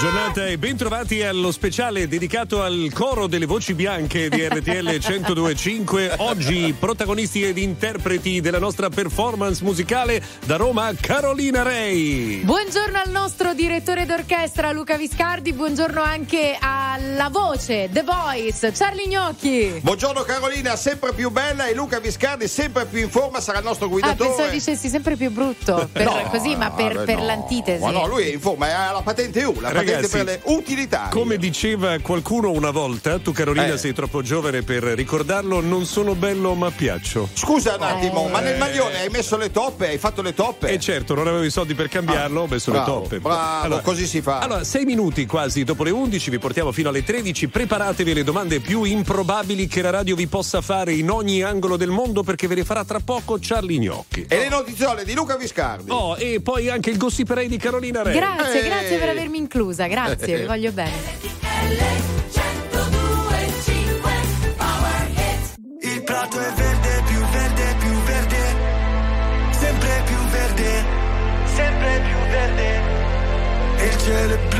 giornata e bentrovati allo speciale dedicato al coro delle voci bianche di RTL 1025. Oggi protagonisti ed interpreti della nostra performance musicale da Roma Carolina Rei. Buongiorno al nostro direttore d'orchestra Luca Viscardi, buongiorno anche alla voce The Voice Charlie Gnocchi. Buongiorno Carolina, sempre più bella e Luca Viscardi sempre più in forma sarà il nostro guidatore. Ah, pensavo dicessi sempre più brutto, per, No, così, ma per, no, per no. l'antitesi. Ma no, lui è in forma, ha la patente U, la patente Ragazzi, per le utilità. Come diceva qualcuno una volta, tu Carolina Eh. sei troppo giovane per ricordarlo, non sono bello ma piaccio. Scusa un attimo, Eh. ma nel maglione hai messo le toppe? Hai fatto le toppe? E certo, non avevo i soldi per cambiarlo, ho messo bravo, le toppe. bravo, così si fa. Allora, sei minuti quasi dopo le 11, vi portiamo fino alle 13. Preparatevi le domande più improbabili che la radio vi possa fare in ogni angolo del mondo perché ve le farà tra poco Charlie Gnocchi. E le notiziole di Luca Viscardi. Oh, e poi anche il gossiperei di Carolina Re. Grazie, Eh. grazie per avermi inclusa, grazie, vi voglio bene. Il prato è verde, più verde, più verde. Sempre più verde, sempre più verde. E il cielo è blu,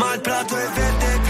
Ma il prato è verde,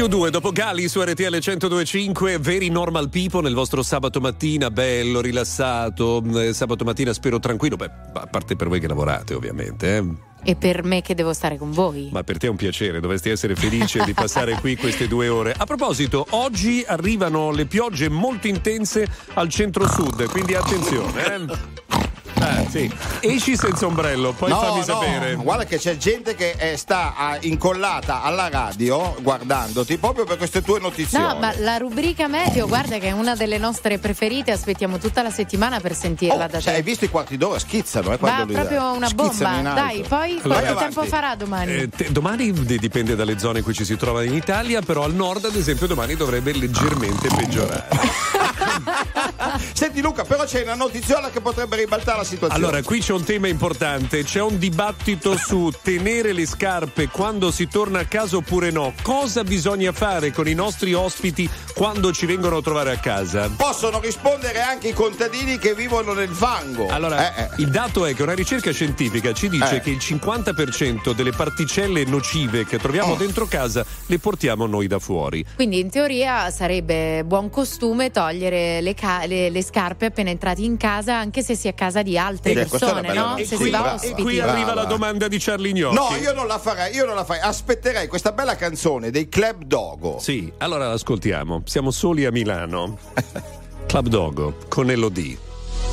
gli U2 dopo Gali su RTL 1025, Very Normal People nel vostro sabato mattina, bello, rilassato, eh, sabato mattina spero tranquillo, beh, a parte per voi che lavorate ovviamente, eh. E per me che devo stare con voi. ma per te è un piacere, dovresti essere felice di passare qui queste due ore. A proposito, oggi arrivano le piogge molto intense al centro-sud, quindi attenzione. Eh. Eh, sì. Esci senza ombrello, poi No, fammi no, sapere. guarda che c'è gente che eh, sta ah, incollata alla radio guardandoti proprio per queste tue notizie. No, ma la rubrica meteo, guarda che è una delle nostre preferite, aspettiamo tutta la settimana per sentirla da Oh, cioè, hai te. visto i quarti d'ora schizzano, eh, lui- proprio una bomba. Dai, poi Allora, quanto avanti. tempo farà domani? Eh, te- domani dipende dalle zone in cui ci si trova in Italia, però al nord, ad esempio, domani dovrebbe leggermente peggiorare. Senti Luca, però c'è una notiziola che potrebbe ribaltare la situazione. Allora, qui c'è un tema importante, c'è un dibattito su tenere le scarpe quando si torna a casa oppure no. Cosa bisogna fare con i nostri ospiti quando ci vengono a trovare a casa? Possono rispondere anche i contadini che vivono nel fango. Allora, Eh, eh. il dato è che una ricerca scientifica ci dice Eh. che il 50% delle particelle nocive che troviamo Oh. dentro casa le portiamo noi da fuori. Quindi in teoria sarebbe buon costume togliere le, ca- le- le scarpe appena entrati in casa, anche se si è a casa di altre una persone, no? Se si va e qui Brava. arriva la domanda di Charlie Gnocchi. No, io non la farei, io non la farei. Aspetterei questa bella canzone dei Club Dogo. Sì, allora l'ascoltiamo. Siamo soli a Milano. Club Dogo con Elodie.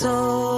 niente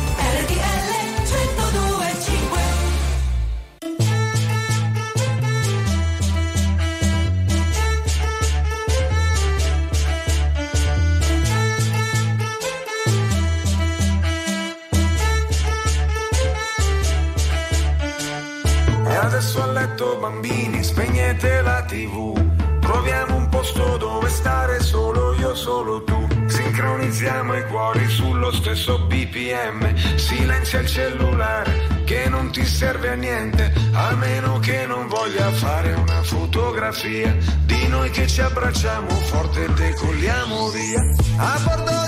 Spegnete la tv. Troviamo un posto dove stare solo io, solo tu. Sincronizziamo i cuori sullo stesso BPM. Silenzia il cellulare che non ti serve a niente, a meno che non voglia fare una fotografia di noi che ci abbracciamo forte e decolliamo via. A bordo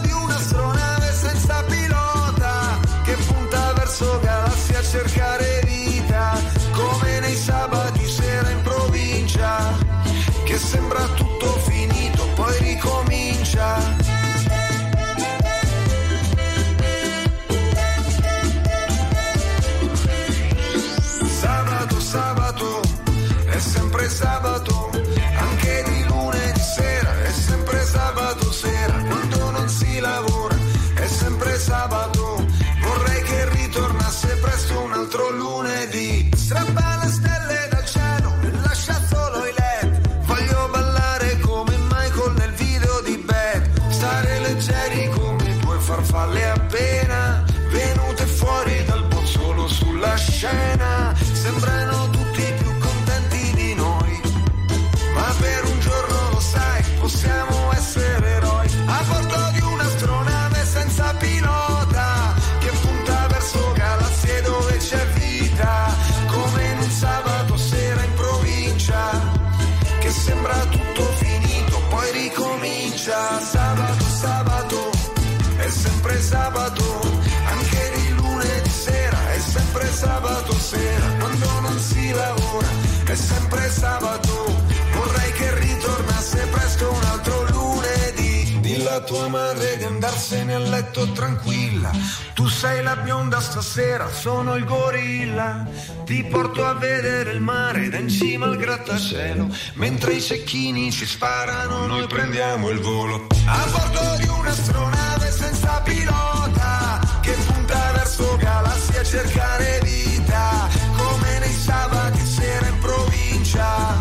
tua madre di andarsene a letto tranquilla. Tu sei la bionda stasera, sono il gorilla. Ti porto a vedere il mare da in cima al grattacielo. Mentre i cecchini ci sparano, noi prendiamo il volo. A bordo di un'astronave senza pilota che punta verso galassie a cercare vita. Come nei sabati sera in provincia,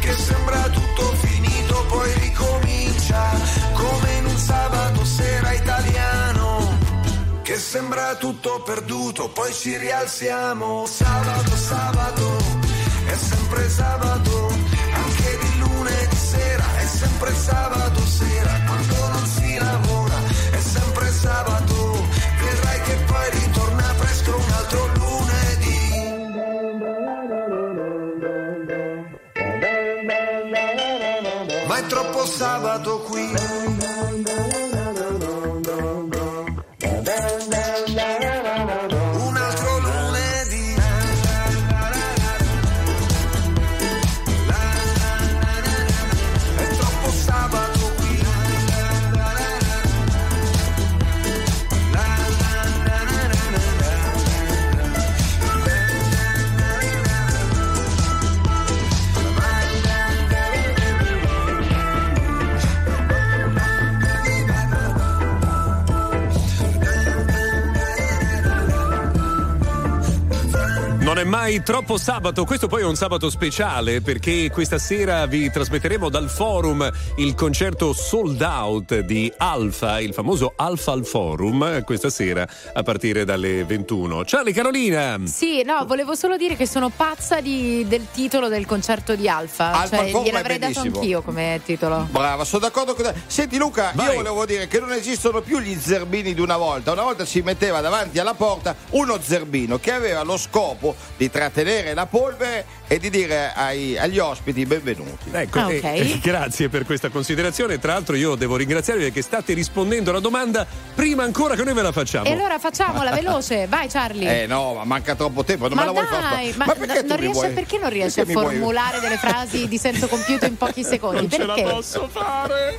che sembra tutto sembra tutto perduto, poi ci rialziamo. Sabato, sabato, è sempre sabato, anche di lunedì sera, è sempre sabato sera, quando non si lavora, è sempre sabato, vedrai che poi ritorna presto un altro lunedì. Ma è troppo sabato qui. Non è mai troppo sabato, questo poi è un sabato speciale perché questa sera vi trasmetteremo dal forum il concerto sold out di Alfa, il famoso Alfa al Forum, questa sera a partire dalle 21. Ciao Carolina! Sì, no, volevo solo dire che sono pazza di- del titolo del concerto di Alfa. Alfa cioè, al Forum gliel'avrei è dato bellissimo. anch'io come titolo. Brava, sono d'accordo con te. Senti Luca, Vai. io volevo dire che non esistono più gli zerbini di una volta. Una volta si metteva davanti alla porta uno zerbino che aveva lo scopo di trattenere la polvere e di dire ai- agli ospiti benvenuti. Ecco, Ah, eh, ok. eh, grazie per questa considerazione. Tra l'altro, io devo ringraziarvi perché state rispondendo alla domanda prima ancora che noi ve la facciamo. E allora facciamola veloce, vai Charlie. Eh no, ma manca troppo tempo, non ma me la vuoi fare. ma, perché no- tu non riesce, vuoi- perché non riesci perché a vuoi- formulare delle frasi di senso compiuto in pochi secondi? non ce la perché? posso fare.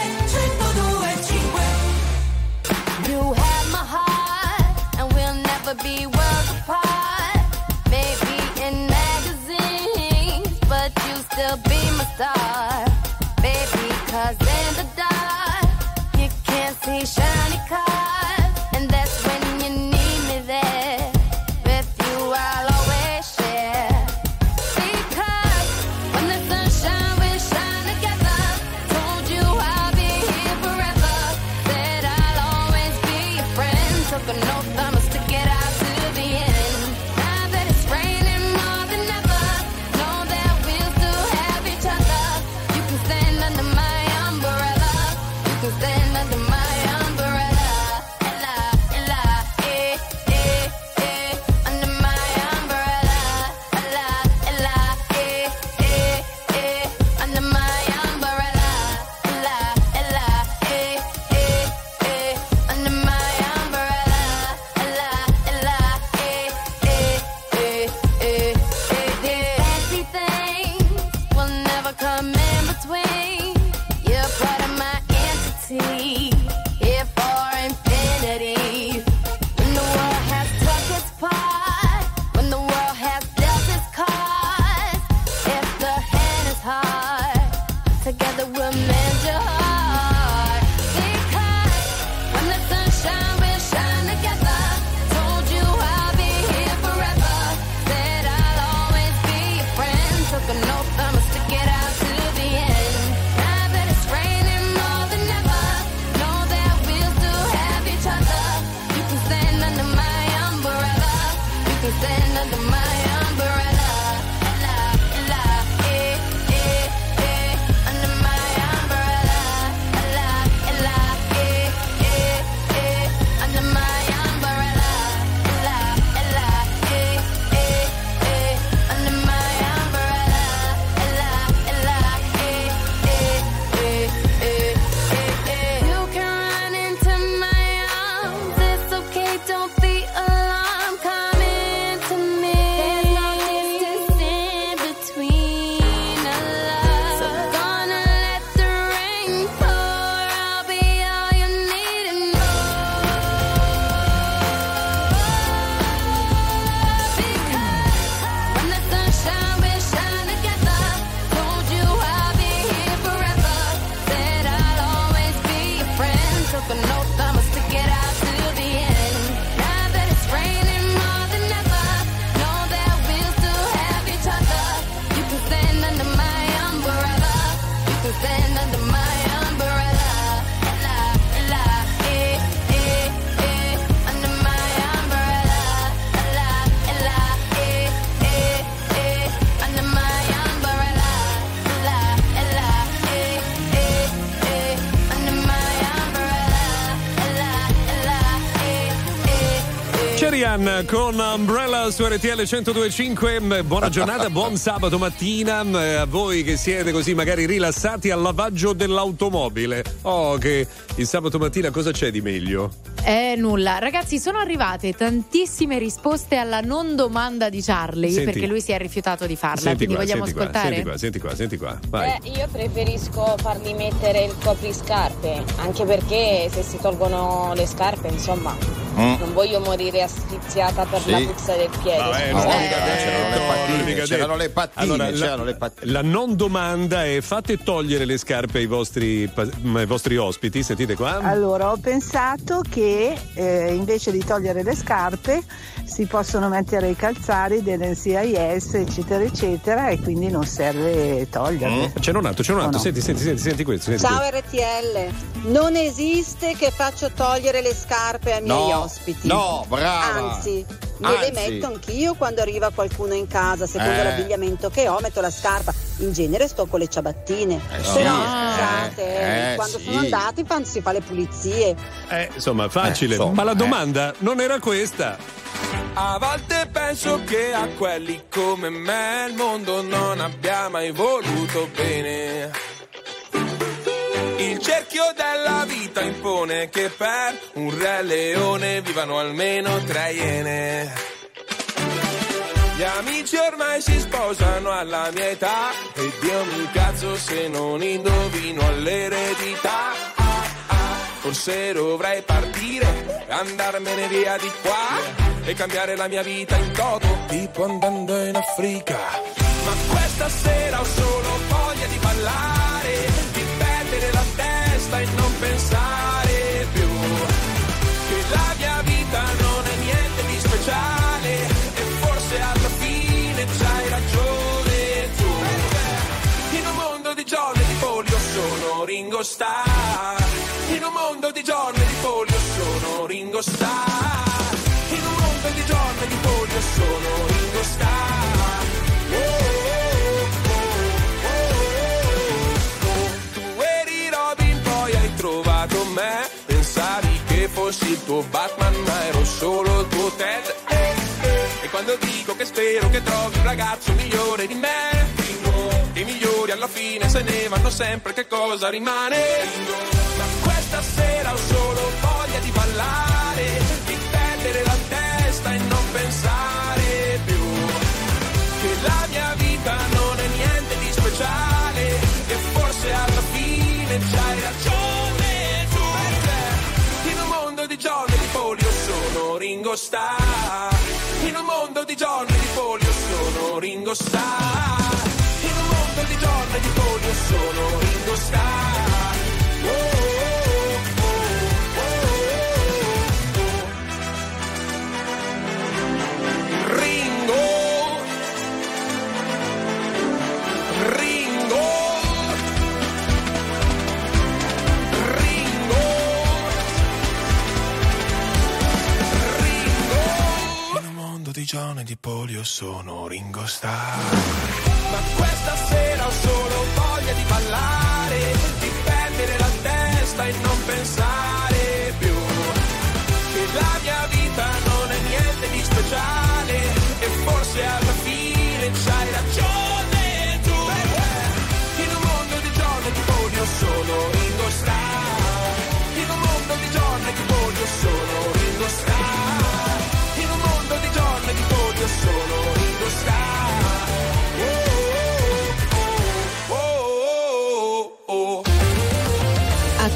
another room. Con Umbrella su RTL 1025. Buona giornata, buon sabato mattina eh, a voi che siete così magari rilassati al lavaggio dell'automobile. Oh, che il sabato mattina cosa c'è di meglio? Eh, nulla. Ragazzi, sono arrivate tantissime risposte alla non domanda di Charlie Senti. perché lui si è rifiutato di farla. Senti quindi qua, vogliamo senti qua, ascoltare? senti qua, senti qua, senti qua. Vai. Beh, io preferisco fargli mettere il copriscarpe, anche perché se si tolgono le scarpe, insomma, Mm. non voglio morire asfissiata per Sì. la puzza del piede. Vabbè, No, eh, c'erano le pattine, c'erano le pattine, Allora, la- c'erano le pattine. La non domanda è fate togliere le scarpe ai vostri, ai vostri ospiti, sentite qua. Allora, ho pensato che eh, invece di togliere le scarpe si possono mettere i calzari dell'NCIS, eccetera, eccetera, e quindi non serve toglierle. C'è un altro, c'è un altro, no. senti, senti, senti, senti questo. Senti Ciao questo. RTL, non esiste che faccio togliere le scarpe ai miei No, ospiti. No, brava. Anzi, me le metto anch'io quando arriva qualcuno in casa, secondo Eh. l'abbigliamento che ho, metto la scarpa. In genere sto con le ciabattine. Eh sì, Però eh, scusate, eh, quando sì. sono andati fan- si fa le pulizie. Eh, insomma, facile. Eh, insomma, Ma la eh. domanda non era questa. A volte penso che a quelli come me il mondo non abbia mai voluto bene. Il cerchio della vita impone che per un re leone vivano almeno tre iene. Gli amici ormai si sposano alla mia età e Dio mi cazzo se non indovino all'eredità. Ah, ah, Forse dovrei partire, andarmene via di qua e cambiare la mia vita in toto, tipo andando in Africa. Ma questa sera ho solo voglia di ballare, testa e non pensare più che la mia vita non è niente di speciale e forse alla fine c'hai ragione tu. In un mondo di giorni di polio sono Ringo Starr. In un mondo di giorni di polio sono Ringo Starr. In un mondo di giorni di polio sono Ringo Starr. Il tuo Batman, ma ero solo il tuo Ted. E quando dico che spero che trovi un ragazzo migliore di me, i migliori alla fine se ne vanno sempre, che cosa rimane? Ma questa sera ho solo voglia di ballare, di perdere la testa e non pensare più che la mia vita non è niente di speciale e forse alla fine c'hai ragione Ringo Starr. In un mondo di giorni di polio sono Ringo Starr. In un mondo di giorni di polio sono Ringo Starr. Mondo di polio sono Ringo Starr. Ma questa sera ho solo voglia di ballare, di perdere la testa e non pensare più che la mia vita non è niente di speciale e forse alla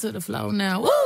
Come take it to the floor now. Woo!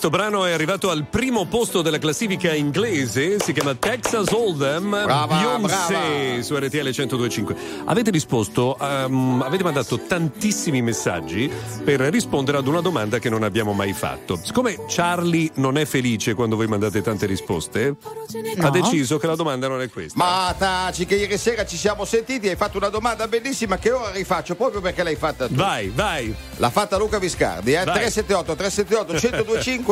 Questo brano è arrivato al primo posto della classifica inglese, si chiama Texas Hold'em, Beyoncé brava. su RTL 1025. Avete risposto, ehm, avete mandato tantissimi messaggi per rispondere ad una domanda che non abbiamo mai fatto. Siccome Charlie non è felice quando voi mandate tante risposte, ha No. deciso che la domanda non è questa. Ma taci, che ieri sera ci siamo sentiti, hai fatto una domanda bellissima che ora rifaccio proprio perché l'hai fatta tu. Vai, vai. L'ha fatta Luca Viscardi, eh? Vai. 378 378 1025.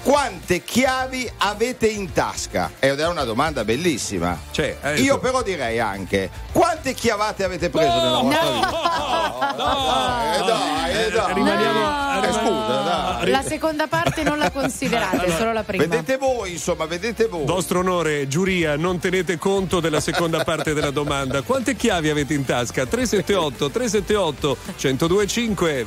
Quante chiavi avete in tasca? Ed è una domanda bellissima. Cioè, eh, Io però direi anche quante chiavate avete preso nella vostra vita? Dai, dai, dai. rimaniamo- Eh, scusa, dai. La seconda parte non la considerate, solo la prima. Vedete voi, insomma, vedete voi. Vostro onore, giuria, non tenete conto della seconda parte della domanda. Quante chiavi avete in tasca? 378 378 1025.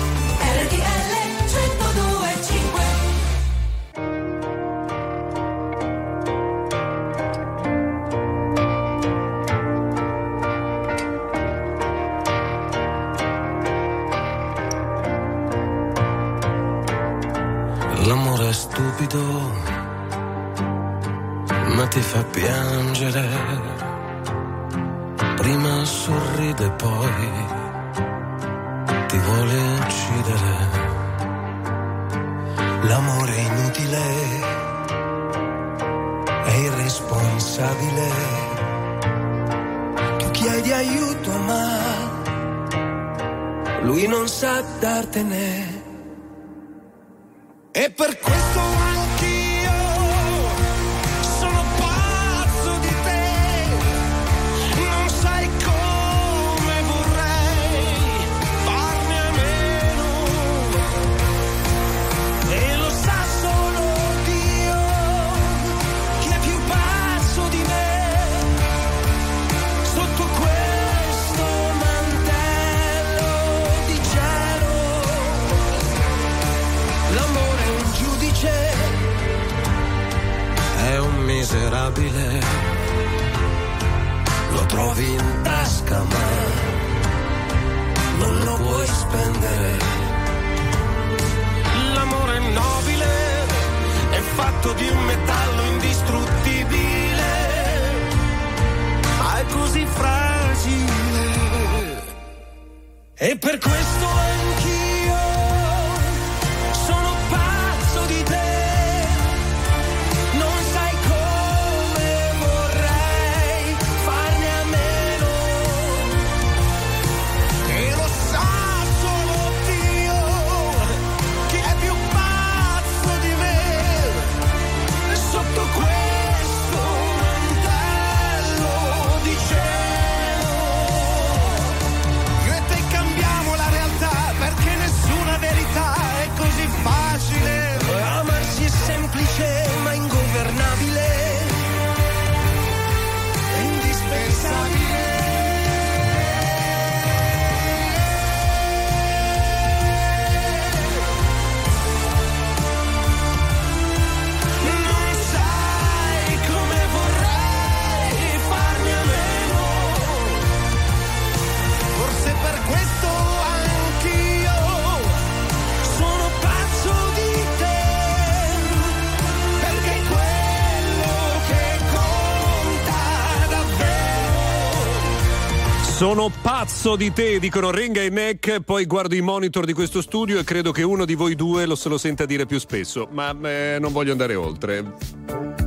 Sono pazzo di te, dicono Renga e Neck, poi guardo i monitor di questo studio e credo che uno di voi due lo se lo senta dire più spesso, ma eh, non voglio andare oltre.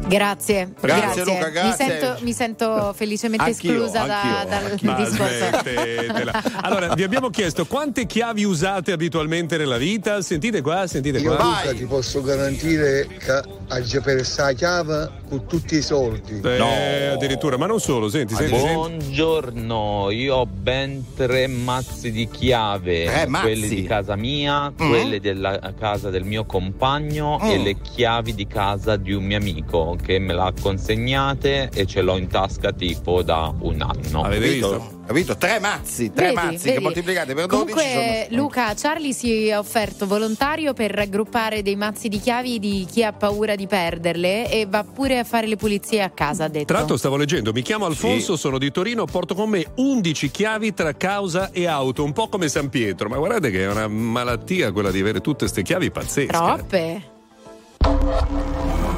Grazie, Grazie, Luca, Mi, grazie. sento, mi sento felicemente Anch'io, esclusa da- anch'io, dal anch'io. Ma discorso. Allora, vi abbiamo chiesto quante chiavi usate abitualmente nella vita? Sentite qua, sentite Io qua. Luca ti posso garantire che hai perso la chiave con tutti i soldi. Eh, addirittura, ma non solo, senti, senti. Buongiorno, io ho ben tre mazzi di chiave, mazzi? quelle di casa mia, Mm. quelle della casa del mio compagno Mm. e le chiavi di casa di un mio amico che me l'ha consegnate e ce l'ho in tasca tipo da un anno. Avete visto? Capito? Tre mazzi, tre Vedi, mazzi vedi. che moltiplicate per 12 Comunque, sono... Luca, Charlie si è offerto volontario per raggruppare dei mazzi di chiavi di chi ha paura di perderle e va pure a fare le pulizie a casa, ha detto. Tra l'altro stavo leggendo, mi chiamo Alfonso, sono di Torino, porto con me 11 chiavi tra causa e auto, un po' come San Pietro, ma guardate che è una malattia quella di avere tutte queste chiavi pazzesche. Troppe.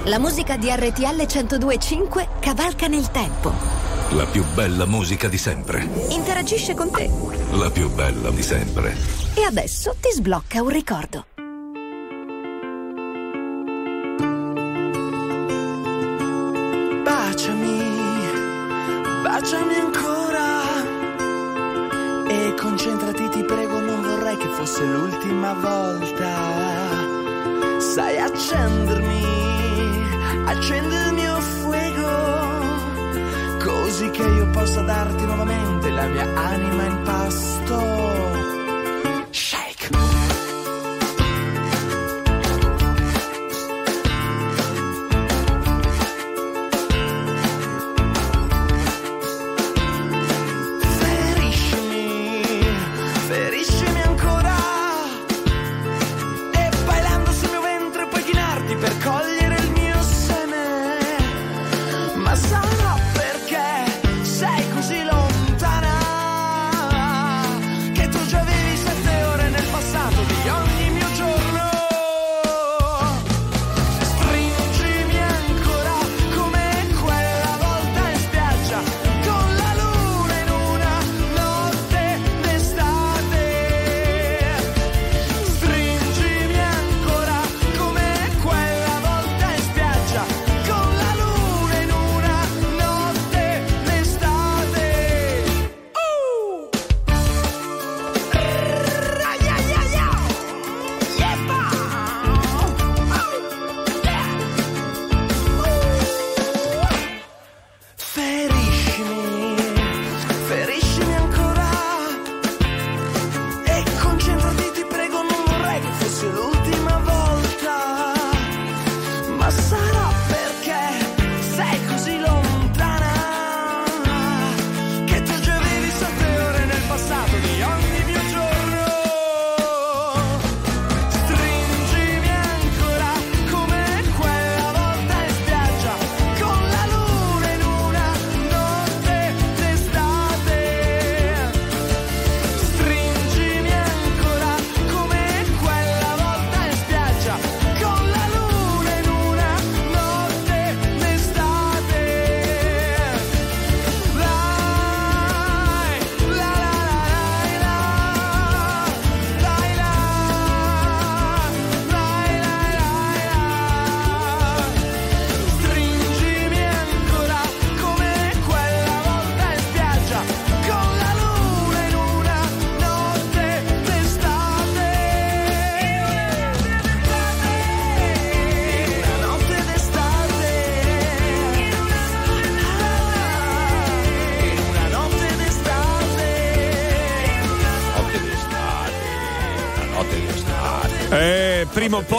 La musica di RTL 1025 cavalca nel tempo. La più bella musica di sempre. Interagisce con te. La più bella di sempre. E adesso ti sblocca un ricordo. Baciami, baciami ancora e concentrati, ti prego, non vorrei che fosse l'ultima volta. Sai accendermi, accendi il mio fuego, così che io possa darti nuovamente la mia anima in pasto.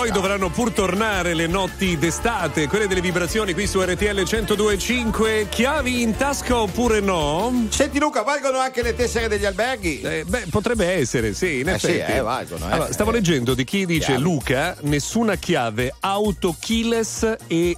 Poi dovranno pur tornare le notti d'estate, quelle delle vibrazioni qui su RTL 1025. Chiavi in tasca oppure no? Senti Luca, valgono anche le tessere degli alberghi? Eh, beh, potrebbe essere, sì, in Eh effetti. sì, eh, valgono, eh. Allora, stavo leggendo di chi dice. Luca, nessuna chiave, auto keyless e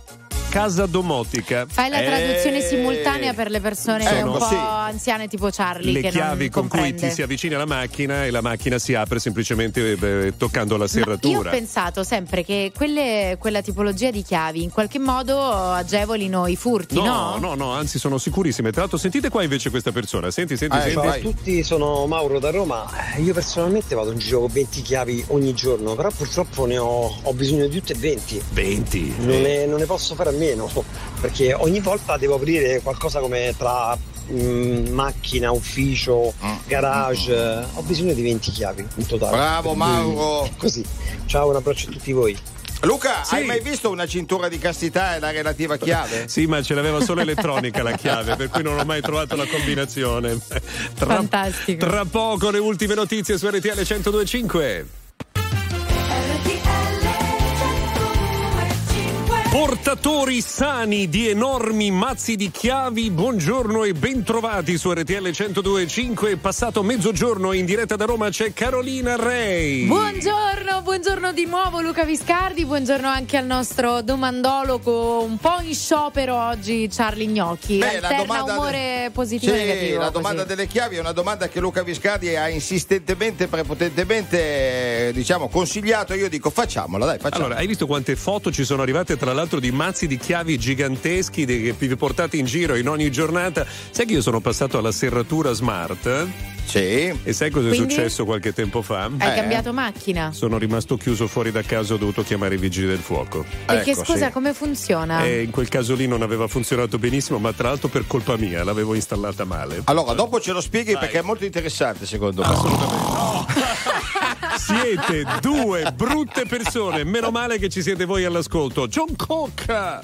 casa domotica. Fai la Eh, traduzione simultanea per le persone Sono- un po' sì. anziane tipo Charlie le che chiavi non con cui comprende. ti si avvicina alla macchina e la macchina si apre semplicemente eh, toccando la Ma io ho serratura. pensato sempre che quelle- quella tipologia di chiavi in qualche modo agevolino i furti, no? No, no, no, anzi sono sicurissime. Tra l'altro sentite qua invece questa persona. Senti, senti, Eh, senti. Ciao a tutti, sono Mauro da Roma. Io personalmente vado in giro con 20 chiavi ogni giorno, però purtroppo ne ho, ho bisogno di tutte e 20. 20? Non ne, non ne posso fare a meno, perché ogni volta devo aprire qualcosa come tra mm, macchina, ufficio, garage. Ho bisogno di 20 chiavi in totale. Bravo, Mauro. Così. Ciao, un abbraccio a tutti voi. Luca, Sì. hai mai visto una cintura di castità e la relativa chiave? Sì, ma ce l'aveva solo elettronica la chiave, per cui non ho mai trovato la combinazione. Tra, Fantastico. tra poco le ultime notizie su RTL 1025. Portatori sani di enormi mazzi di chiavi, buongiorno e bentrovati su RTL 1025. Passato mezzogiorno in diretta da Roma c'è Carolina Rei. Buongiorno, buongiorno di nuovo Luca Viscardi, buongiorno anche al nostro domandologo un po' in sciopero oggi Charlie Gnocchi. Beh, la Alterna domanda umore positivo Sì, e negativo. la domanda così. delle chiavi è una domanda che Luca Viscardi ha insistentemente, prepotentemente, eh, diciamo, consigliato. Io dico facciamola, dai, facciamola. Allora, hai visto quante foto ci sono arrivate tra l'altro di mazzi di chiavi giganteschi che vi portate in giro in ogni giornata? Sai che io sono passato alla serratura smart? Sì. E sai cosa è Quindi? successo qualche tempo fa? Hai cambiato macchina? Sono rimasto chiuso fuori da casa, ho dovuto chiamare i vigili del fuoco. Perché Ecco, scusa, sì. come funziona? E in quel caso lì non aveva funzionato benissimo, ma tra l'altro per colpa mia, l'avevo installata male. Allora, dopo ce lo spieghi Vai. perché è molto interessante, secondo me. Siete due brutte persone, meno male che ci siete voi all'ascolto. John Coca.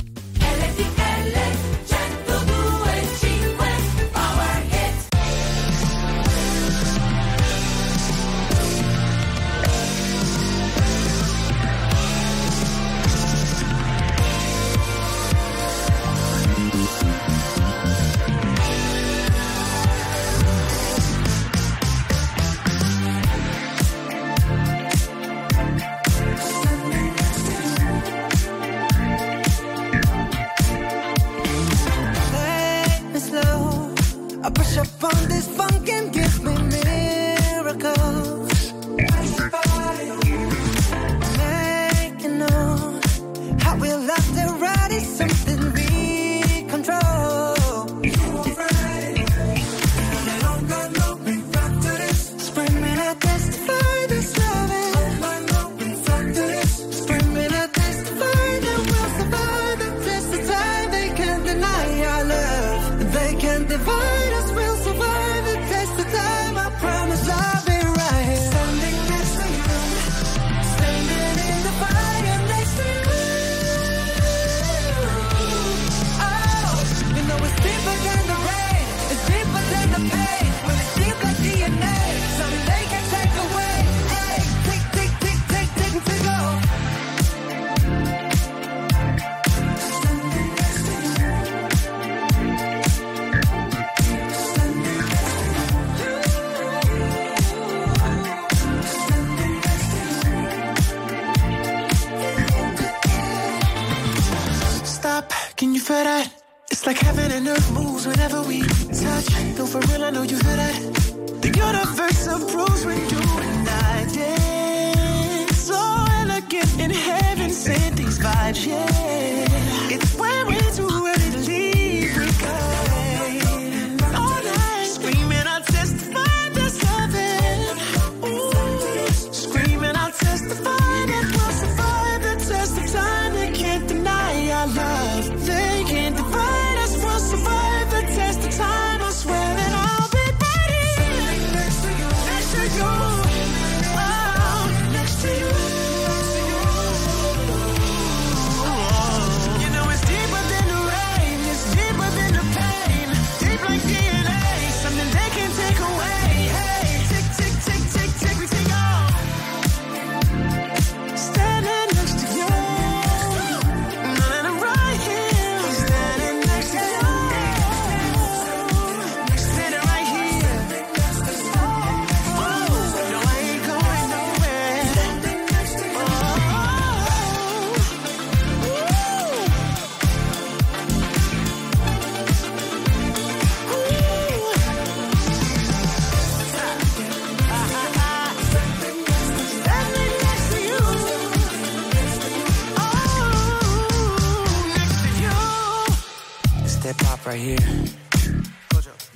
Right here.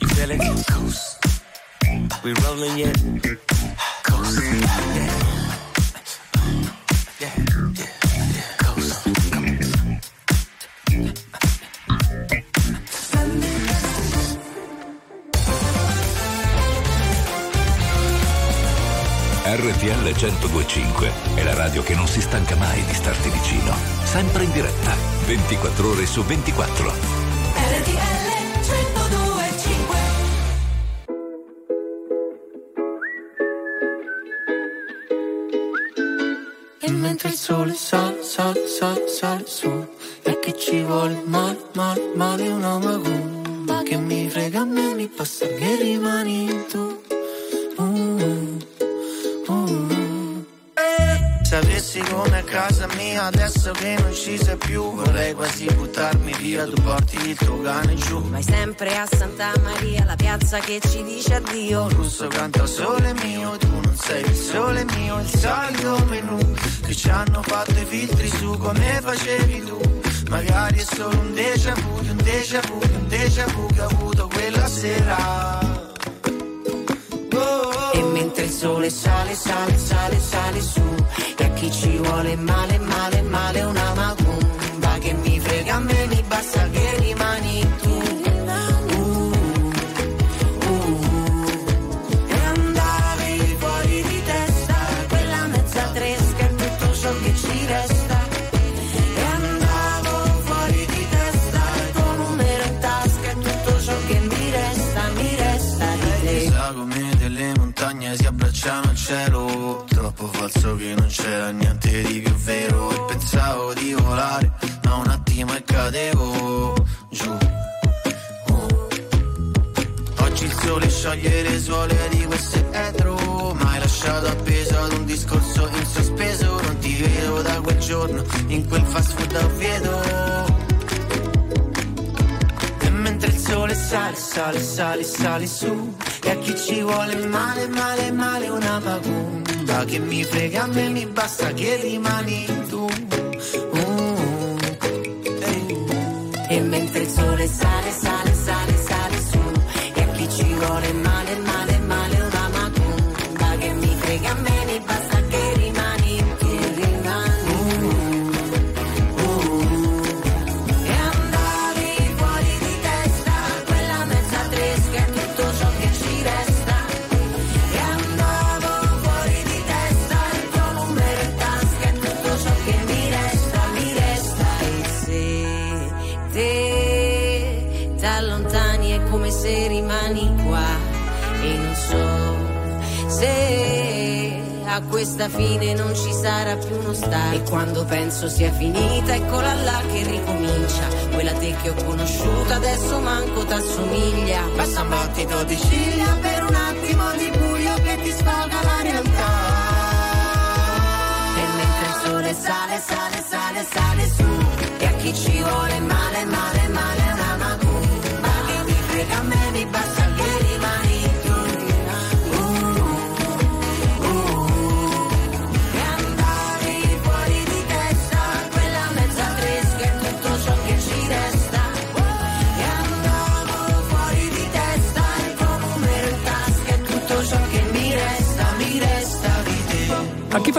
You feel it? Coast. We rolling yet? Coast. Yeah. Yeah, yeah, yeah. Coast. RTL 1025 è la radio che non si stanca mai di starti vicino. Sempre in diretta, 24 ore su 24. RTL 1025 mentre il sole sale, sale, sale, sale su E che ci vuole male, male, male una magumba Che mi frega a me, mi passa che rimani tu. Uh, Sapessi come a casa mia adesso che non ci sei più Vorrei quasi buttarmi via, tu porti il tuo cane giù Vai sempre a Santa Maria, la piazza che ci dice addio. Il russo canta sole mio, tu non sei il sole mio, il solito menù che ci hanno fatto i filtri su come facevi tu. Magari è solo un déjà vu, un déjà vu, un déjà vu che ho avuto quella sera. E mentre il sole sale, sale, sale, sale su E a chi ci vuole male, male, male una macumba Che mi frega a me, mi basta che rimani cielo Troppo falso che non c'era niente di più vero. E pensavo di volare ma un attimo e cadevo giù. Oh. Oggi il sole scioglie le suole di questo etro. Ma hai lasciato appeso ad un discorso in sospeso. Non ti vedo da quel giorno in quel fast food a Oviedo sole sale, sale, sale, sale su. E a chi ci vuole male, male, male una magumba Che mi frega a me, mi basta che rimani tu. Uh, eh. E mentre il sole sale, sale, sale a questa fine non ci sarà più uno stare e quando penso sia finita eccola là che ricomincia. Quella te che ho conosciuto adesso manco t'assomiglia. Basta un battito di ciglia per un attimo di buio che ti sfoga la realtà. E mentre il sole sale sale sale sale su. E a chi ci vuole male male male una macumba che mi frega a me mi basta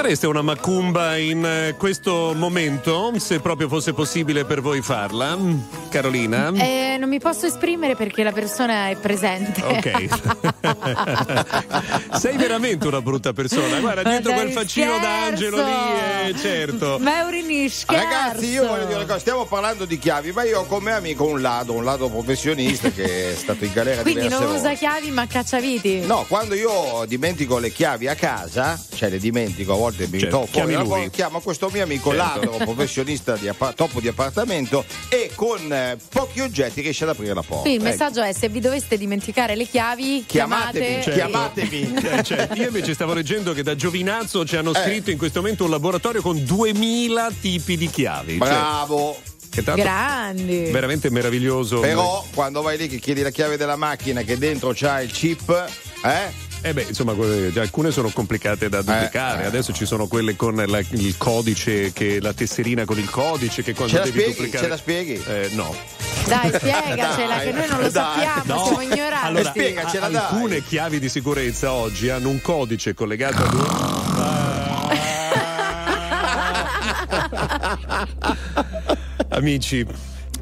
fareste una macumba in eh, questo momento, se proprio fosse possibile per voi farla? Carolina? Eh, non mi posso esprimere perché la persona è presente. Ok. Sei veramente una brutta persona. Guarda, dietro dai, quel faccino scherzo. d'angelo lì, eh, certo. Ma è un rinischerzo. Ragazzi, io voglio dire una cosa, stiamo parlando di chiavi, ma io ho come amico un lado, un lado professionista che è stato in galera Quindi non volte. usa chiavi ma cacciaviti. No, quando io dimentico le chiavi a casa, cioè le dimentico, a volte mi Certo, trovo fuori chiami lavoro, lui. chiamo questo mio amico Certo. ladro, professionista di appa- topo di appartamento e con eh, pochi oggetti riesce ad aprire la porta. Qui il Ecco. messaggio è se vi doveste dimenticare le chiavi, Chiamatemi, chiamate. chiamatemi. Eh, cioè, io invece stavo leggendo che da Giovinazzo ci hanno Eh. scritto in questo momento un laboratorio con 2000 tipi di chiavi. Cioè, Bravo. che tanto Grandi. veramente meraviglioso. Però quando vai lì che chiedi la chiave della macchina che dentro c'ha il chip, eh? Eh beh, insomma, que- alcune sono complicate da duplicare. eh. Adesso ci sono quelle con la- il codice, che la tesserina con il codice, che quando Ce devi spieghi? duplicare. Ce la spieghi? Eh, no. Dai, spiegacela, Dai, che noi non lo dai. sappiamo, No. siamo ignoranti. Allora, Spiegacela, a- dai. alcune chiavi di sicurezza oggi hanno un codice collegato a due. Amici,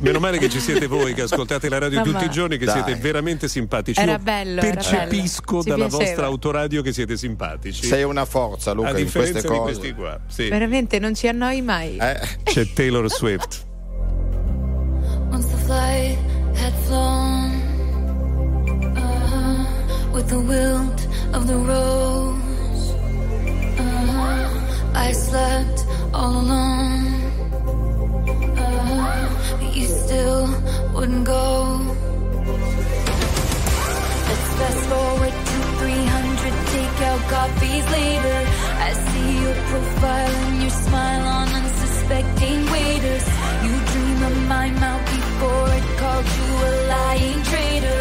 meno male che ci siete voi che ascoltate la radio Mamma. tutti i giorni, che Dai. siete veramente simpatici. Era Io bello, era percepisco bello. Ci dalla piaceva. vostra autoradio che siete simpatici. Sei una forza, Luca, a in queste di cose. questi qua. Sì. Veramente non ci annoi mai. Eh, C'è Taylor Swift. Once the flight had flown uh, with the wilt of the rose, uh, I slept all alone. You still wouldn't go. Let's fast forward to 300 takeout coffees later. I see your profile and your smile on unsuspecting waiters. You dream of my mouth before it called you a lying traitor.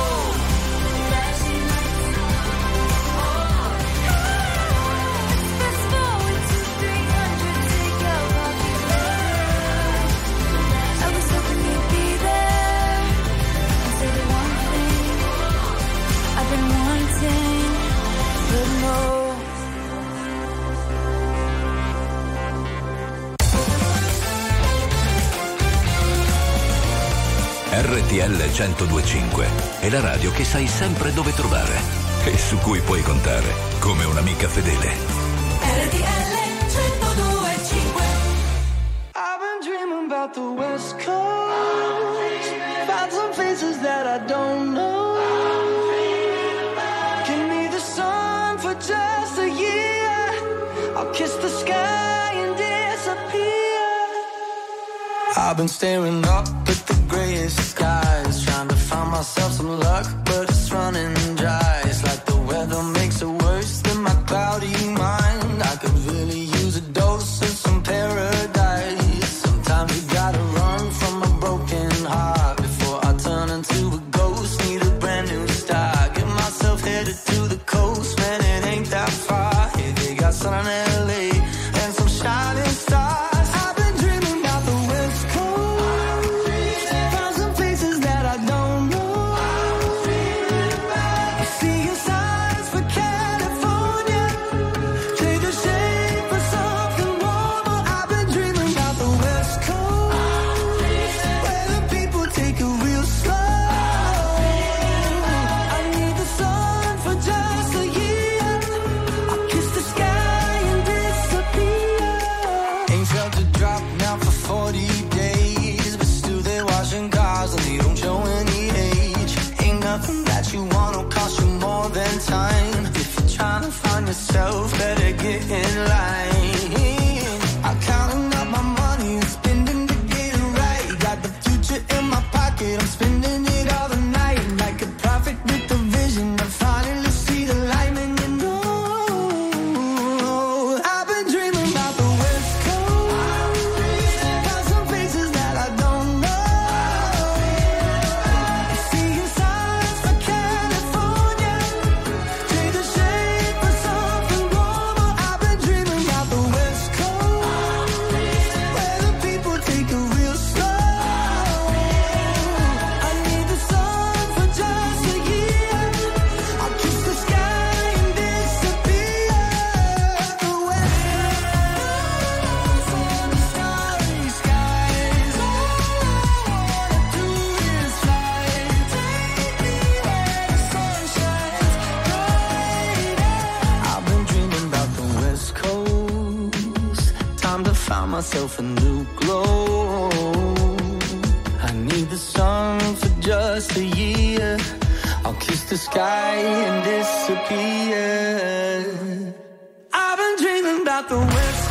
RTL 1025 è la radio che sai sempre dove trovare e su cui puoi contare come un'amica fedele. RTL 1025 I've been dreaming about the West Coast. Found some faces that I don't know. Kiss the sky and disappear. I've been staring up at the grayest skies, trying to find myself some luck, but it's running dry. It's like and disappear. I've been dreaming about the west.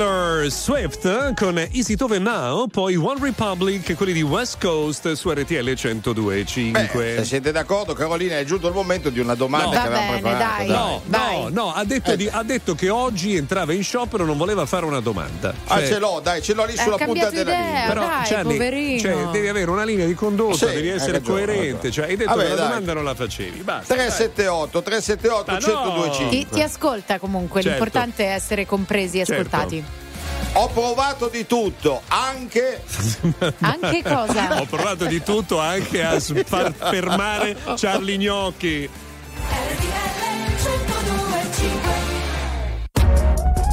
Taylor Swift con Easy Tove Now, poi One Republic, quelli di West Coast su RTL 102.5. Eh, se siete d'accordo, Carolina, è giunto il momento di una domanda no. che avevamo preparato. Dai, no, dai. no, no, ha detto, eh. di, ha detto, che oggi entrava in sciopero, non voleva fare una domanda. Ah, cioè, ah, ce l'ho, dai, ce l'ho lì sulla punta della linea. Però, dai, Gianni, cioè, devi avere una linea di condotta, sì, devi essere ragione, coerente. Cioè, hai detto Vabbè, che la dai. domanda non la facevi. Basta, 378, 378, 102.5. Ti, ti ascolta comunque, certo. l'importante è essere compresi e certo. ascoltati. Certo. Ho provato di tutto, anche. anche cosa? Ho provato di tutto anche a far fermare Charlie Gnocchi.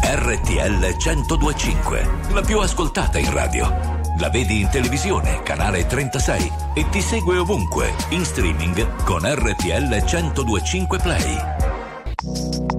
RTL 1025, la più ascoltata in radio. La vedi in televisione, canale 36 e ti segue ovunque, in streaming con RTL 1025 Play.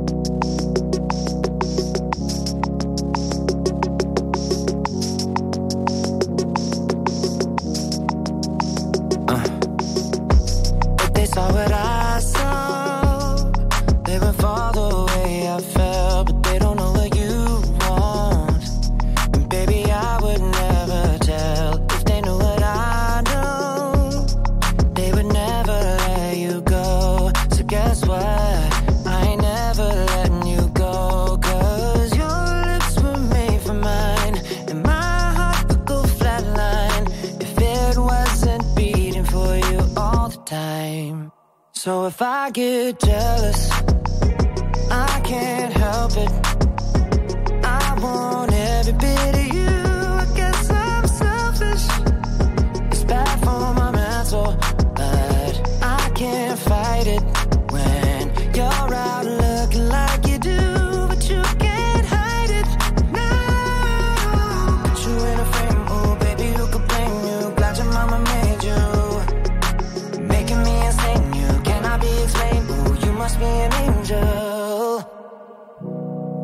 if I get jealous.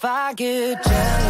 If I get jealous,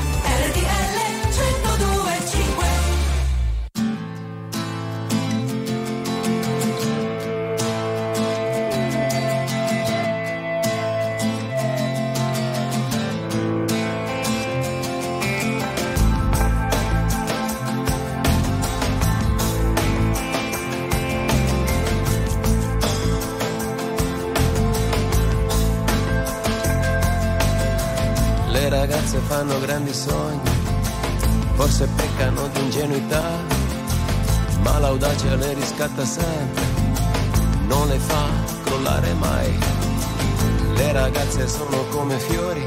Fanno grandi sogni, forse peccano di ingenuità, ma l'audacia le riscatta sempre, non le fa crollare mai. Le ragazze sono come fiori,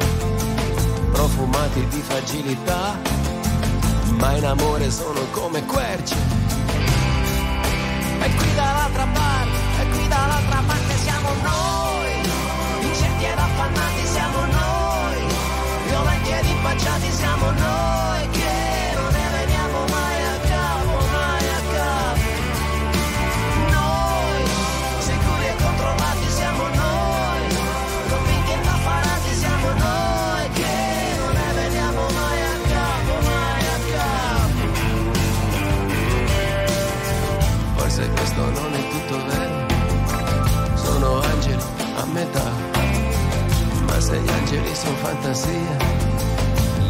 profumati di fragilità, ma in amore sono come querci. E qui dall'altra parte, e qui dall'altra parte siamo noi, incerti ed affannati siamo noi, ed impacciati siamo noi, che non ne veniamo mai a capo, mai a capo. Noi, sicuri e controllati siamo noi, convinti e indaffarati siamo noi, che non ne veniamo mai a capo, mai a capo. Forse questo non è tutto vero, sono angeli a metà, ma se gli angeli sono fantasia,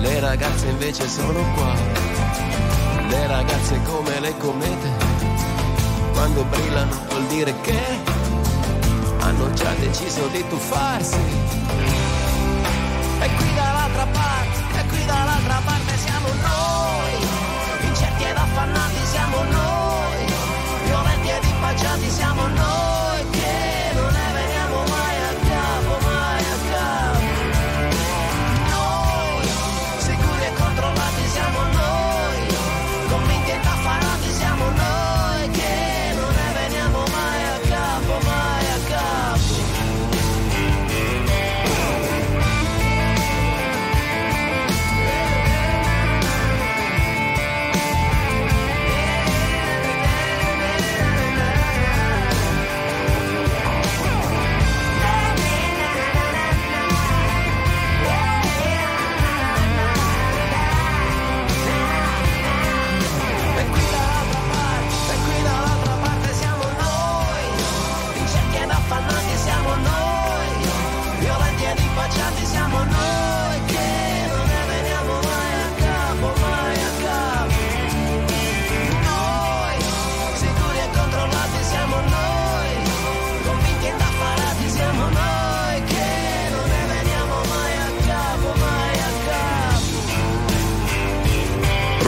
le ragazze invece sono qua, le ragazze come le comete, quando brillano vuol dire che hanno già deciso di tuffarsi. E qui dall'altra parte, e qui dall'altra parte siamo noi, incerti ed affannati siamo noi,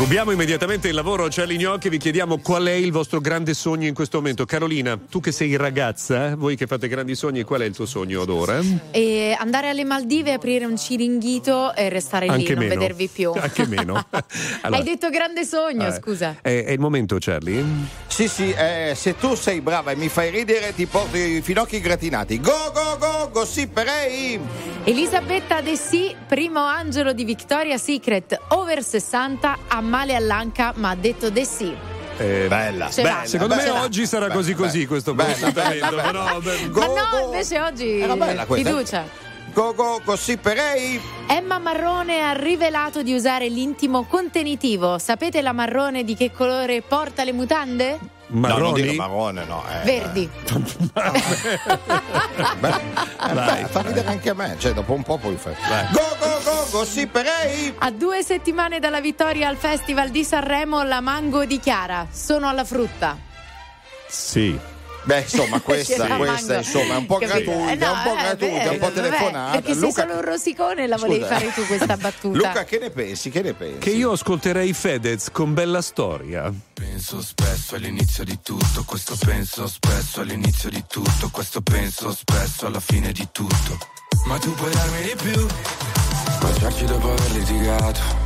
Rubiamo immediatamente il lavoro a Charlie Gnocchi e vi chiediamo qual è il vostro grande sogno in questo momento. Carolina, tu che sei ragazza, eh, voi che fate grandi sogni, qual è il tuo sogno ad ora? E andare alle Maldive, aprire un ciringhito e restare lì, Anche non meno. vedervi più. Anche meno. Allora, Hai detto grande sogno, Eh. scusa. è, è il momento, Charlie? Sì, sì, eh, se tu sei brava e mi fai ridere, ti porto i finocchi gratinati. Go, go, go, gossiperei! Elisabetta De Sì, primo angelo di Victoria's Secret, over 60, ha male all'anca, ma ha detto De Sì. Eh, bella, Ce l'ha. Secondo Ce me oggi sarà così così questo appuntamento. però, beh, Ma no, invece oggi Era bella questa. fiducia. Go, go, gossiperei! Emma Marrone ha rivelato di usare l'intimo contenitivo. Sapete la Marrone di che colore porta le mutande? No, non Marroni? dico marrone, no. eh. Verdi. Beh, beh, fa ridere anche a me, cioè dopo un po' poi fai. Go, go, go, go, sì, perei! A due settimane dalla vittoria al Festival di Sanremo, la mango dichiara: Sono alla frutta. Sì. Beh, insomma, questa, questa insomma, è un po' Capito? gratuita, Eh, no, un po' eh, gratuita, beh, un po' telefonata. Perché sei Luca, solo un rosicone la volevi Scusa. fare tu questa battuta. Luca, che ne pensi? Che ne pensi? Che io ascolterei Fedez con bella storia. Penso spesso all'inizio di tutto, questo penso spesso all'inizio di tutto, questo penso spesso alla fine di tutto. Ma tu puoi darmi di più, baciarci dopo aver litigato.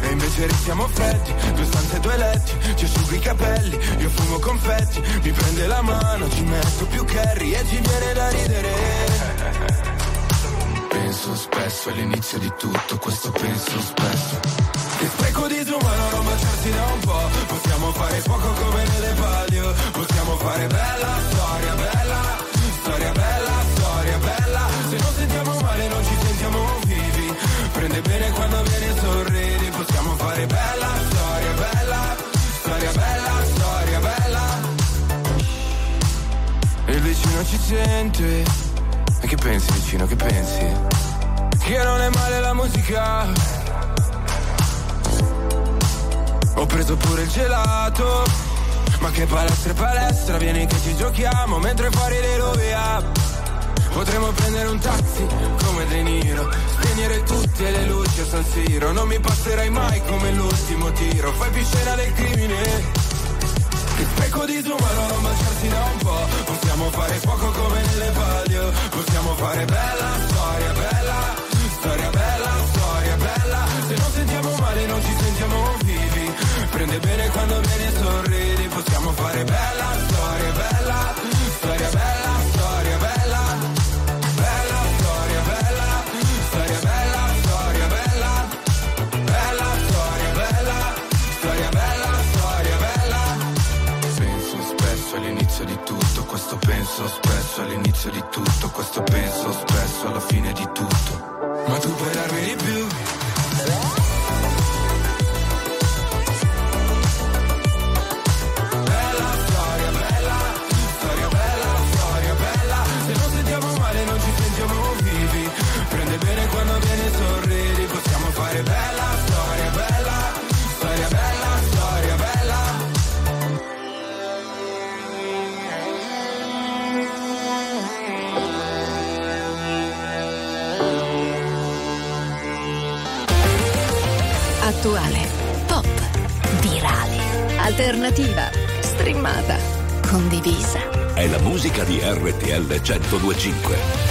E invece restiamo freddi Due stanze, due letti Ci asciughi i capelli Io fumo confetti Mi prende la mano Ci metto più curry E ci viene da ridere. Penso spesso all'inizio di tutto Questo penso spesso. Che spreco disumano non baciarsi da un po' Possiamo fare fuoco come nelle palio Possiamo fare bella Vicino ci sente E che pensi vicino, che pensi? Che non è male la musica. Ho preso pure il gelato. Ma che palestra palestra Vieni che ci giochiamo Mentre fuori le rovia Potremmo prendere un taxi come De Niro. Spegnere tutte le luci a San Siro. Non mi passerai mai come l'ultimo tiro. Fai più scena del crimine. Che spreco disumano non baciarsi da un po' Possiamo fare fuoco come nelle palio Possiamo fare bella Storia 1025.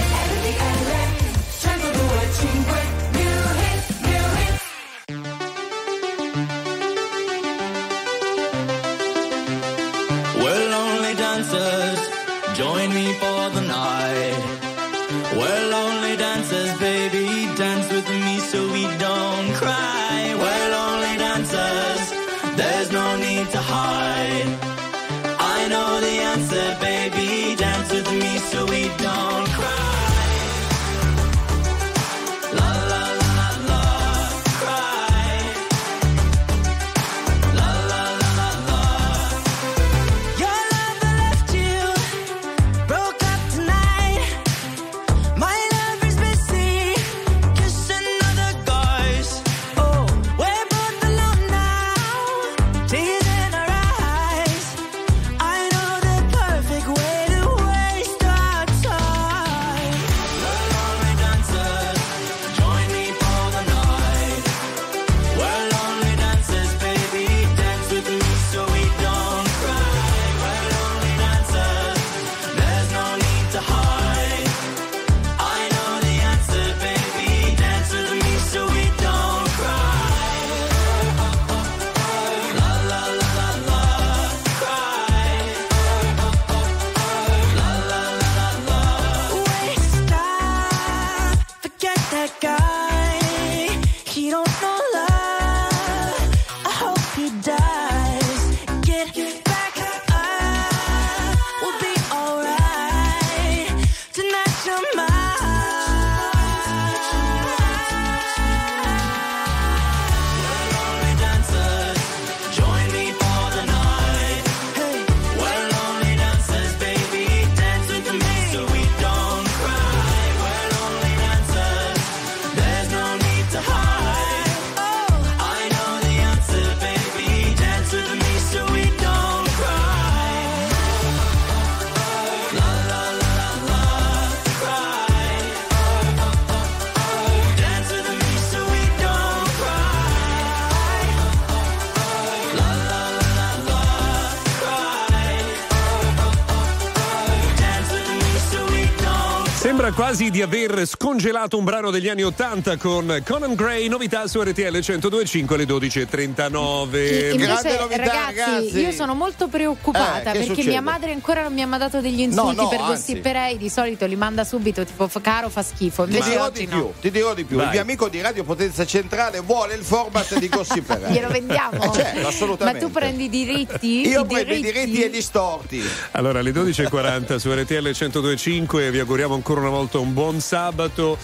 Quasi di aver scongelato un brano degli anni 80 con Conan Gray, novità su RTL 1025 alle 12.39. Invece, ragazzi, io sono molto preoccupata Eh, perché succede? mia madre ancora non mi ha mandato degli insulti No, no, per gossiperei. Di solito li manda subito, tipo "F- caro fa schifo. Ti dirò oggi di no. più, ti dirò di più. Vai. Il mio amico di Radio Potenza Centrale vuole il format di Gossip Glielo vendiamo? Eh, certo, Ma assolutamente. tu prendi i diritti? Io I prendo i diritti e gli storti. Allora, alle 12.40 su RTL 1025 vi auguriamo ancora una volta un buon sabato.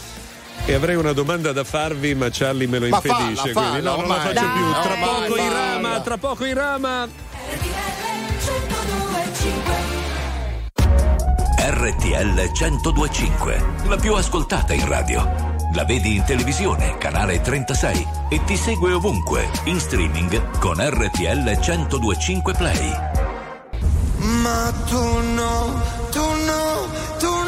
E avrei una domanda da farvi, ma Charlie me lo Ma impedisce. falla, quindi no, falla, non la faccio più. Dai, Tra ormai, poco in falla. rama, tra poco in rama. RTL 1025, la più ascoltata in radio. La vedi in televisione, canale 36 e ti segue ovunque, in streaming con RTL 1025 Play. Ma tu no, tu no, tu no,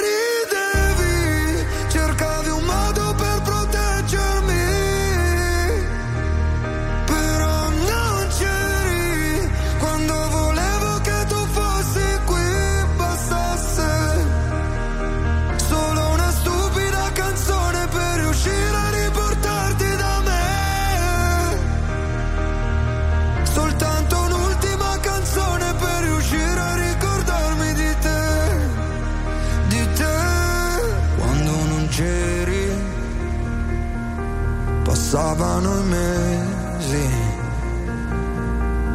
passavano i mesi.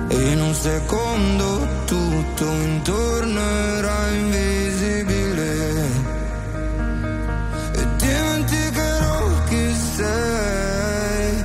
E in un secondo tutto intorno era invisibile e dimenticherò chi sei,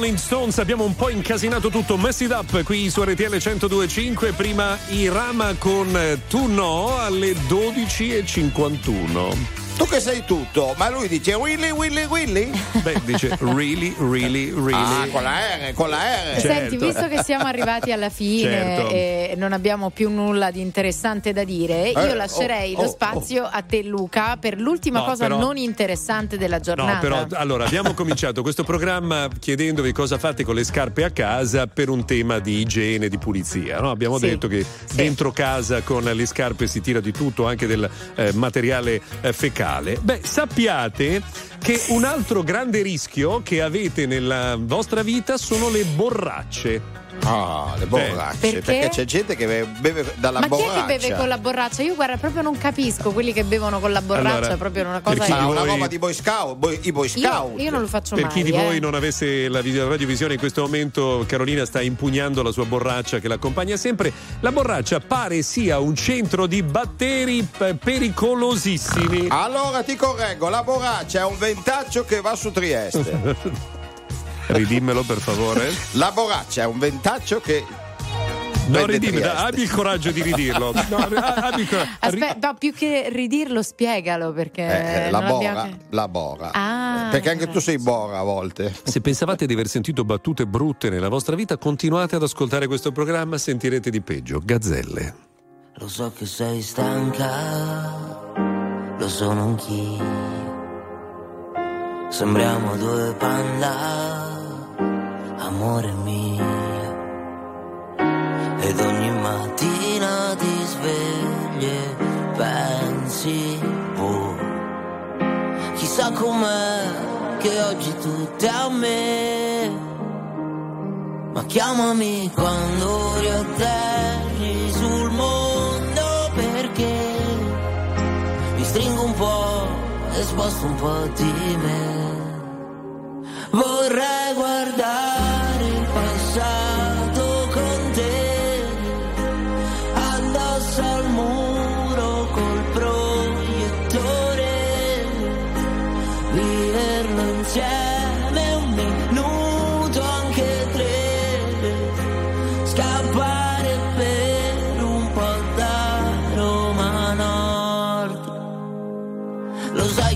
Rolling Stones, abbiamo un po' incasinato tutto. Mess up qui su RTL 1025. Prima Irama con Tu no alle 12.51. Tu che sei tutto, ma lui dice Willy, Willy, Willy? Beh, dice really, really, really. Ah, con la R, con la R. Senti, visto che siamo arrivati alla fine Certo. e non abbiamo più nulla di interessante da dire, Eh, io lascerei oh, lo oh, spazio a te, Luca, per l'ultima No, cosa però- non interessante della giornata. No, però allora abbiamo cominciato questo programma chiedendovi cosa fate con le scarpe a casa per un tema di igiene, di pulizia. no? Abbiamo Sì, detto che dentro casa con le scarpe si tira di tutto, anche del eh, materiale eh, fecale. Beh, sappiate che un altro grande rischio che avete nella vostra vita sono le borracce. Ah, le borracce. Perché? Perché c'è gente che beve- dalla Ma chi è borraccia. che beve con la borraccia? Io guarda, proprio non capisco quelli che bevono con la borraccia, Allora, è proprio una cosa per chi Ma di una voi- roba di Boy Scout, boy- i Boy io, Scout. io non lo faccio Per mai. chi di eh. voi non avesse la radiovisione in questo momento, Carolina sta impugnando la sua borraccia che l'accompagna sempre. La borraccia pare sia un centro di batteri pericolosissimi. Allora ti correggo, la borraccia è un ventaccio che va su Trieste. Ridimmelo per favore. La borraccia è un ventaccio che. No, ridimmi, abbi il coraggio di ridirlo. No, abbi il coraggio. Aspetta, no, più che ridirlo, spiegalo perché. Eh, la non bora, abbiamo- la bora. Ah. Perché anche tu sei bora a volte. Se pensavate di aver sentito battute brutte nella vostra vita, continuate ad ascoltare questo programma, sentirete di peggio. Gazzelle. Lo so che sei stanca, lo sono anch'io. Sembriamo due panda, amore mio. Ed ogni mattina ti svegli e pensi, oh, chissà com'è che oggi tutto è a me. Ma chiamami quando riatterri sul mondo perché mi stringo un po' e sposto un po' di me. Vorrei guardare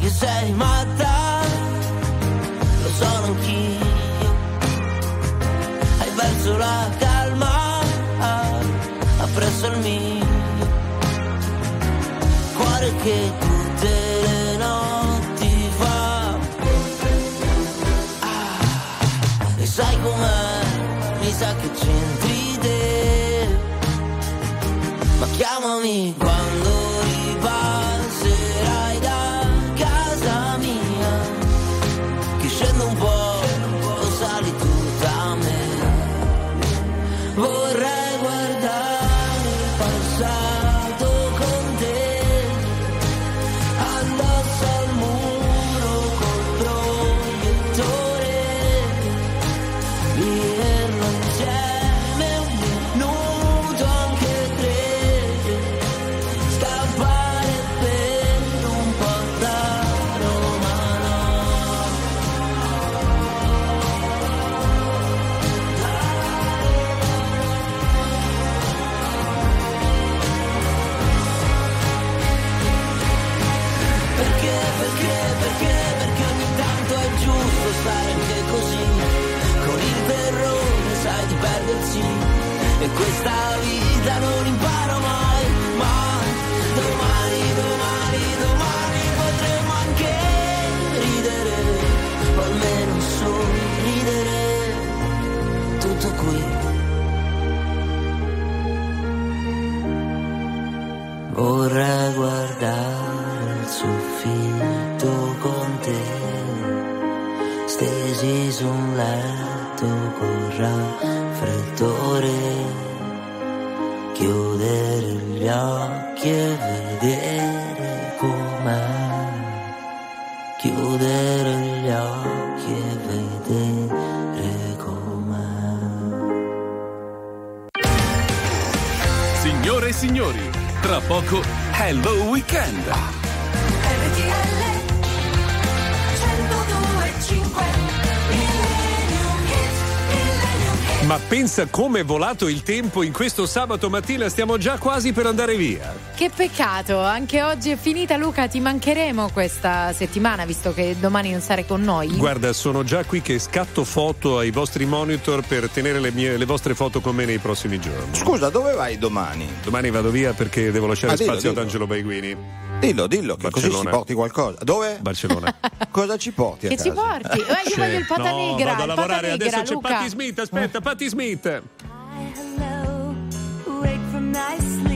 che sei matta, lo sono anch'io. Hai perso la calma, appresso il mio. Cuore che tutte le notti fa. Ah, e sai com'è? Mi sa che c'entri te. Ma chiamami quando come è volato il tempo in questo sabato mattina, stiamo già quasi per andare via. Che peccato, anche oggi è finita Luca, ti mancheremo questa settimana visto che domani non sarai con noi. Guarda, sono già qui che scatto foto ai vostri monitor per tenere le, mie- le vostre foto con me nei prossimi giorni. Scusa, dove vai domani? Domani vado via perché devo lasciare Ah, dillo, spazio dillo. ad Angelo Baiguini. Dillo, dillo, che così Barcellona. ci porti qualcosa. Dove? Barcellona. Cosa ci porti a Che ci porti? Eh, io voglio il pata no, negra. vado a il lavorare, pata negra, adesso c'è Luca. Patti Smith, aspetta, Patti Smith. Wake from night sleep.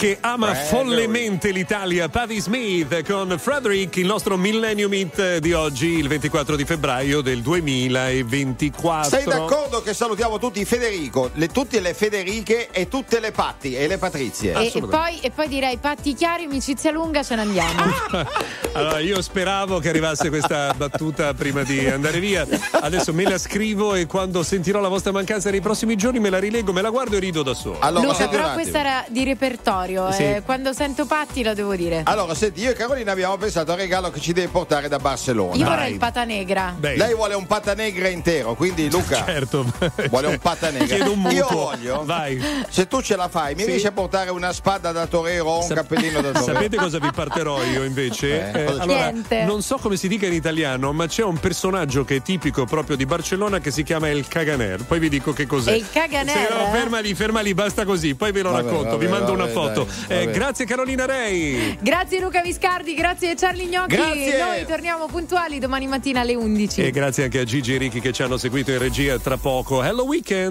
Che ama Frederick. follemente l'Italia, Patti Smith con Frederick, il nostro Millennium Hit di oggi, il 24 di febbraio del 2024. Sei d'accordo che salutiamo tutti Federico, le- tutte le Federiche e tutte le Patti e le Patrizie? E, e poi, e poi direi patti chiari, amicizia lunga, ce ne andiamo. Allora, io speravo che arrivasse questa battuta prima di andare via. Adesso me la scrivo e quando sentirò la vostra mancanza nei prossimi giorni me la rilego, me la guardo e rido da solo. Allora, Luca, però questa era di repertorio. Sì. eh, quando sento patti lo devo dire. Allora, senti, io e Carolina abbiamo pensato al regalo che ci deve portare da Barcellona. Io vorrei il pata negra. Beh, Lei vuole un pata negra intero, quindi Luca certo. vuole un pata negra. Chiedo un mutuo. Io voglio, Vai. se tu ce la fai, mi Sì. riesci a portare una spada da torero o un Sap- cappellino da torero? Sapete cosa vi parterò io invece? Eh, cosa allora, Niente. non so come si dica in italiano, ma c'è un personaggio che è tipico proprio di Barcellona che si chiama El Caganer. Poi vi dico che cos'è. E il Caganer? Se no, ferma lì, ferma lì, basta così. Poi ve lo Vabbè, racconto, vabbè, vi mando vabbè, una foto. dai, Eh, grazie Carolina Rei. Grazie Luca Viscardi, grazie Charlie Gnocchi. Grazie. Noi torniamo puntuali domani mattina alle 11. E grazie anche a Gigi e Ricky che ci hanno seguito in regia tra poco. Hello Weekend!